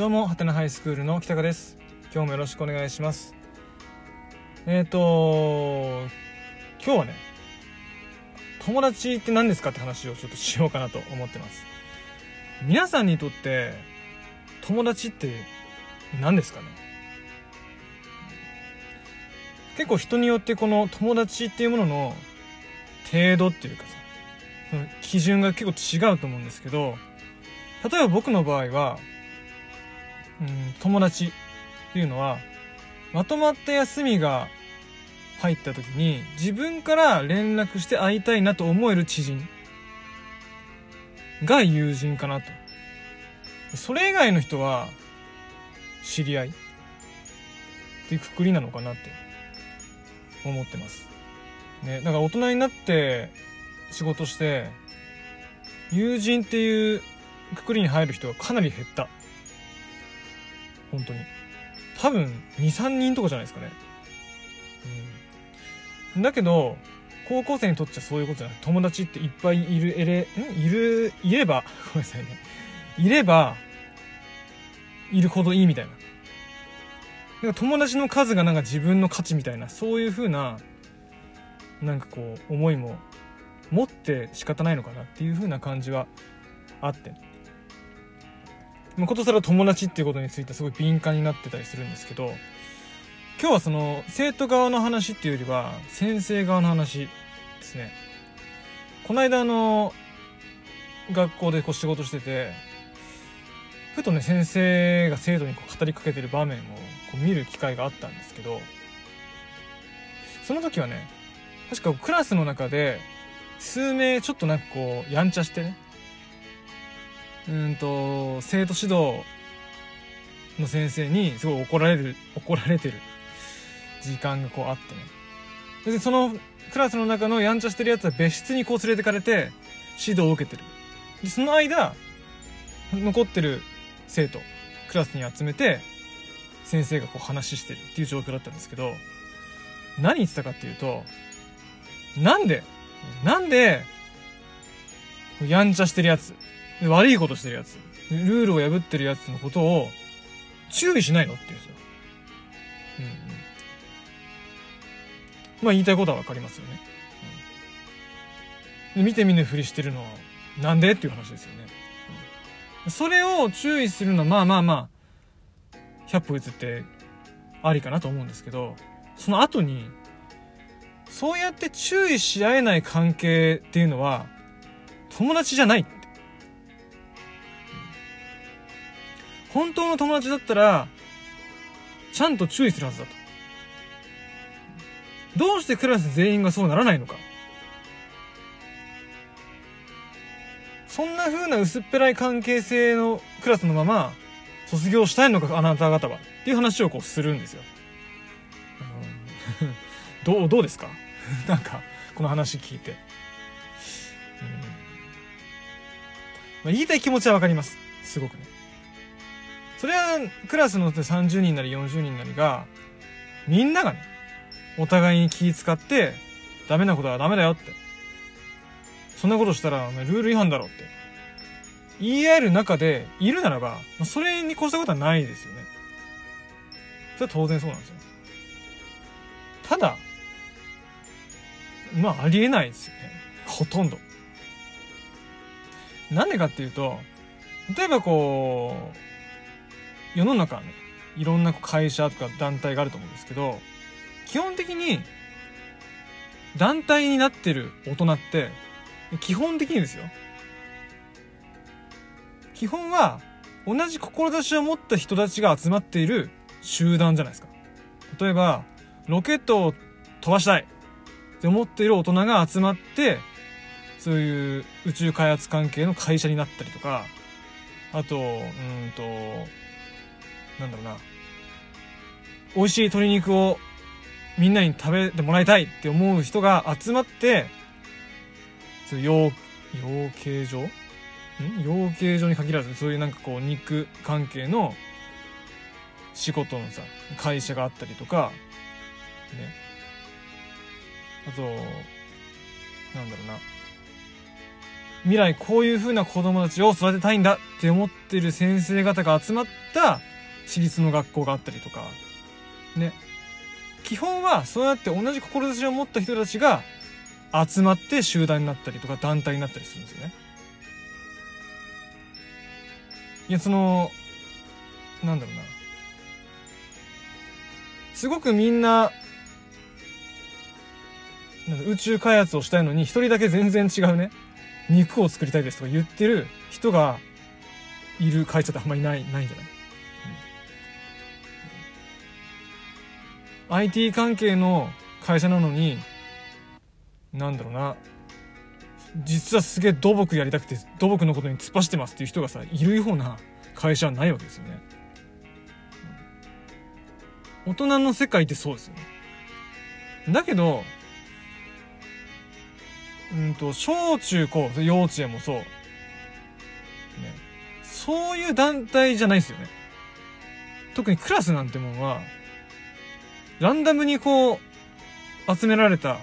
どうもハテナハイスクールの北川です。今日もよろしくお願いします。えっ、ー、と今日はね友達って何ですかって話をちょっとしようかなと思ってます。皆さんにとって友達って何ですかね？結構人によってこの友達っていうものの程度っていうかさ基準が結構違うと思うんですけど例えば僕の場合は、うん、友達っていうのはまとまった休みが入った時に自分から連絡して会いたいなと思える知人が友人かなと。それ以外の人は知り合いっていうくくりなのかなって思ってます。ね、だから大人になって仕事して友人っていうくくりに入る人がかなり減った。本当に。多分2、3人とかじゃないですかね。うんだけど、高校生にとっちゃそういうことじゃない。友達っていっぱいいる、えれ、ん？いる、いれば、ごめんなさいね。いれば、いるほどいいみたいな。なんか友達の数がなんか自分の価値みたいな、そういう風な、なんかこう、思いも持って仕方ないのかなっていう風な感じはあって。ま、ことさら友達っていうことについてすごい敏感になってたりするんですけど、今日はその生徒側の話っていうよりは先生側の話ですね。この間あの学校でこう仕事しててふとね先生が生徒にこう語りかけてる場面をこう見る機会があったんですけどその時はね確かクラスの中で数名ちょっとなんかこうやんちゃしてねうんと生徒指導の先生にすごい怒られる怒られてる時間がこうあってね。で、そのクラスの中のやんちゃしてるやつは別室にこう連れてかれて指導を受けてる。で、その間、残ってる生徒、クラスに集めて、先生がこう話してるっていう状況だったんですけど、何言ってたかっていうと、なんで、なんで、やんちゃしてるやつ、悪いことしてるやつ、ルールを破ってるやつのことを注意しないのって言うんですよ。うん。うんまあ言いたいことはわかりますよね。うん、見て見ぬふりしてるのはなんでっていう話ですよね。うん、それを注意するのはまあまあまあ、100歩譲ってありかなと思うんですけど、その後に、そうやって注意し合えない関係っていうのは、友達じゃない本当の友達だったら、ちゃんと注意するはずだと。どうしてクラス全員がそうならないのかそんな風な薄っぺらい関係性のクラスのまま卒業したいのかあなた方はっていう話をこうするんですよ。どう、どうですか？なんか、この話聞いて。うんまあ、言いたい気持ちはわかります。すごくね。それは、クラスの30人なり40人なりが、みんながね、お互いに気使って、ダメなことはダメだよって。そんなことしたら、ルール違反だろって。言い合える中でいるならば、それに越したことはないですよね。それは当然そうなんですよ。ただ、まあ、ありえないですよね。ほとんど。なんでかっていうと、例えばこう、世の中ね、いろんな会社とか団体があると思うんですけど、基本的に、団体になってる大人って、基本的にですよ。基本は、同じ志を持った人たちが集まっている集団じゃないですか。例えば、ロケットを飛ばしたいって思っている大人が集まって、そういう宇宙開発関係の会社になったりとか、あと、うんと、なんだろうな。美味しい鶏肉をみんなに食べてもらいたいって思う人が集まって、そう養、養鶏場？ん？養鶏場に限らず、そういうなんかこう肉関係の仕事のさ、会社があったりとか、ね。あと、なんだろうな。未来こういう風な子供たちを育てたいんだって思ってる先生方が集まった私立の学校があったりとか、ね。基本はそうやって同じ志を持った人たちが集まって集団になったりとか団体になったりするんですよね。いや、その、なんだろうな。すごくみんな、なん宇宙開発をしたいのに一人だけ全然違うね。肉を作りたいですとか言ってる人がいる会社ってあんまりない、ないんじゃない、?IT 関係の会社なのに、なんだろうな。実はすげえ土木やりたくて土木のことに突っ走ってますっていう人がさ、いるような会社はないわけですよね。大人の世界ってそうですよね。だけど、うんと、小中高、幼稚園もそう。ね。そういう団体じゃないですよね。特にクラスなんてもんは、ランダムにこう、集められた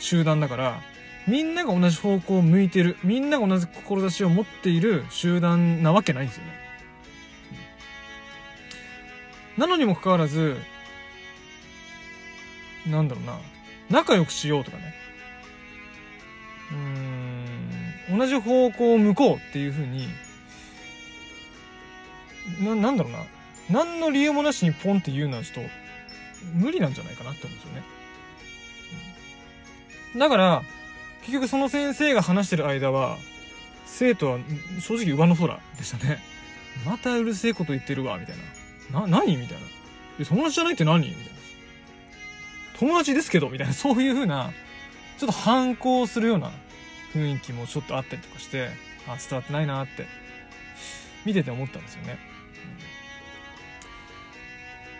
集団だから、みんなが同じ方向を向いてる、みんなが同じ志を持っている集団なわけないんですよね。なのにもかかわらず、なんだろうな、仲良くしようとかね。うーん、同じ方向を向こうっていう風に、な、なんだろうな。何の理由もなしにポンって言うのはちょっと、無理なんじゃないかなって思うんですよね。だから、結局その先生が話してる間は、生徒は正直上の空でしたね。またうるせえこと言ってるわ、みたいな。な、何みたいな。え、友達じゃないって何みたいな。友達ですけどみたいな、そういう風な、ちょっと反抗するような雰囲気もちょっとあったりとかして、あ、伝わってないなって、見てて思ったんですよね。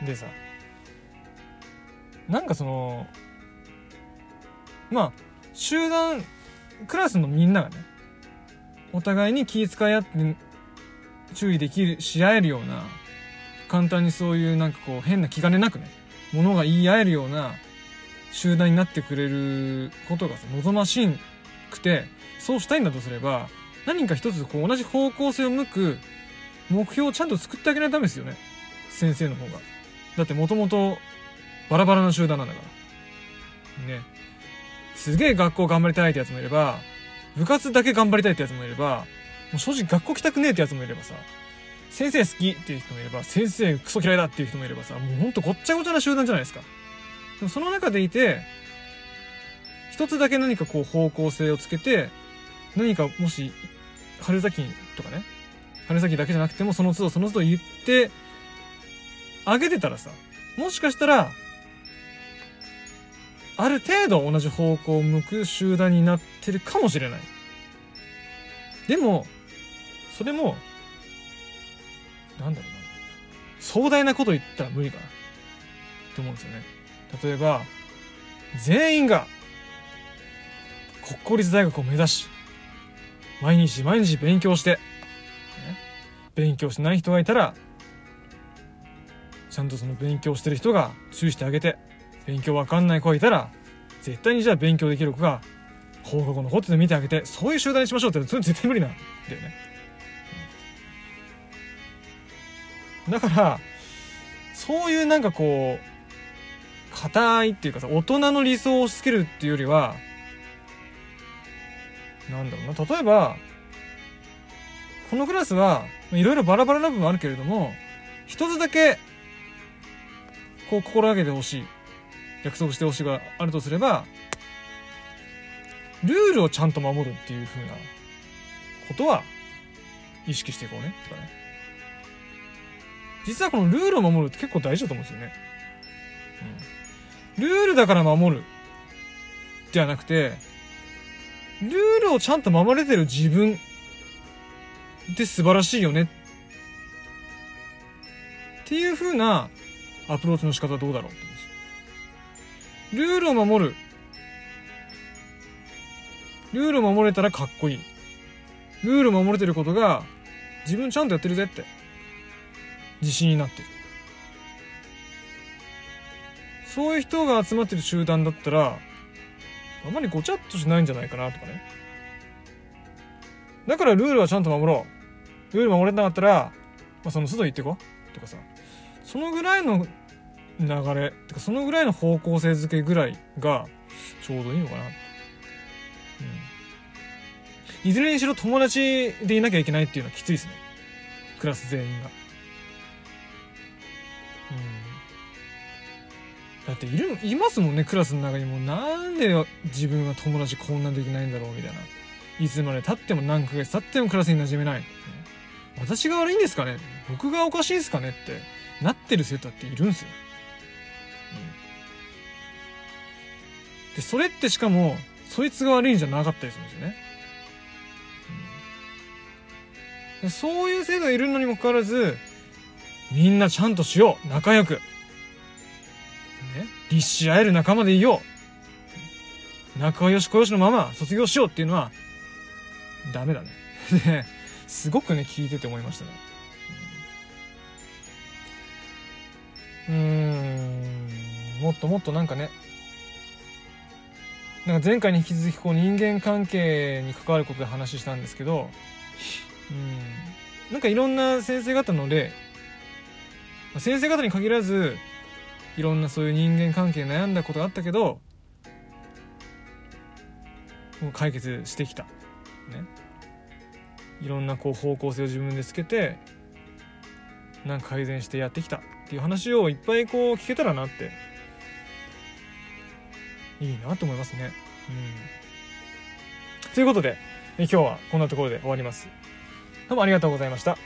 でさ、なんかその、まあ、集団、クラスのみんながね、お互いに気遣い合って注意できる、し合えるような、簡単にそういうなんかこう変な気兼ねなくね、ものが言い合えるような集団になってくれることが、望ましくて、そうしたいんだとすれば、何か一つこう同じ方向性を向く目標をちゃんと作ってあげないとダメですよね。先生の方が。だってもともとバラバラな集団なんだから。ね。すげえ学校頑張りたいってやつもいれば、部活だけ頑張りたいってやつもいれば、もう正直学校来たくねえってやつもいればさ、先生好きっていう人もいれば、先生クソ嫌いだっていう人もいればさ、もうほんとごっちゃごちゃな集団じゃないですか。でもその中でいて、一つだけ何かこう方向性をつけて、何かもし、春先とかね、春先だけじゃなくてもその都度その都度言ってあげてたらさ、もしかしたら、ある程度同じ方向を向く集団になってるかもしれない。でも、それも、なんだろうな。壮大なこと言ったら無理かな。って思うんですよね。例えば、全員が、国公立大学を目指し、毎日毎日勉強して、ね、勉強してない人がいたら、ちゃんとその勉強してる人が注意してあげて、勉強わかんない子がいたら、絶対にじゃあ勉強できる子が放課後のホテル見てあげて、そういう集団にしましょうって、それ絶対無理なんだよね。だから、そういうなんかこう、硬いっていうかさ、大人の理想を押し付けるっていうよりは、なんだろうな、例えば、このクラスは、いろいろバラバラな部分あるけれども、一つだけ、こう心がけてほしい。約束してほしいがあるとすれば、ルールをちゃんと守るっていう風なことは意識していこうね。とかね。実はこのルールを守るって結構大事だと思うんですよね。うん。ルールだから守る。ではなくて、ルールをちゃんと守れてる自分って素晴らしいよね。っていう風なアプローチの仕方はどうだろう。ルールを守る。ルールを守れたらかっこいい。ルールを守れてることが自分ちゃんとやってるぜって。自信になってる。そういう人が集まってる集団だったら、あまりごちゃっとしないんじゃないかなとかね。だからルールはちゃんと守ろうルール守れなかったら、まあ、その都度言ってことかさそのぐらいの流れ。てかそのぐらいの方向性づけぐらいがちょうどいいのかな。うん。いずれにしろ友達でいなきゃいけないっていうのはきついですね。クラス全員が。うん。だっているいますもんねクラスの中に。もなんで自分は友達こんなできないんだろうみたいな。いつまで経っても何ヶ月経ってもクラスに馴染めない、私が悪いんですかね。僕がおかしいですかねって。なってる生徒っているんですよ、でそれってしかもそいつが悪いんじゃなかったりするんですよね、うん、そういう生徒がいるのにもかかわらずみんなちゃんとしよう。仲良く。ね。立し合える仲間でいよう。仲良し小良しのまま卒業しようっていうのはダメだね。で、すごくね、聞いてて思いましたね。うん、もっともっとなんかね、なんか前回に引き続きこう人間関係に関わることで話したんですけど、うん、なんかいろんな先生方の例、先生方に限らず、いろんなそういう人間関係悩んだことがあったけど、解決してきた。ねいろんなこう方向性を自分でつけてなんか改善してやってきたっていう話をいっぱいこう聞けたらなっていいなと思いますね。うん、ということで今日はこんなところで終わります。どうもありがとうございました。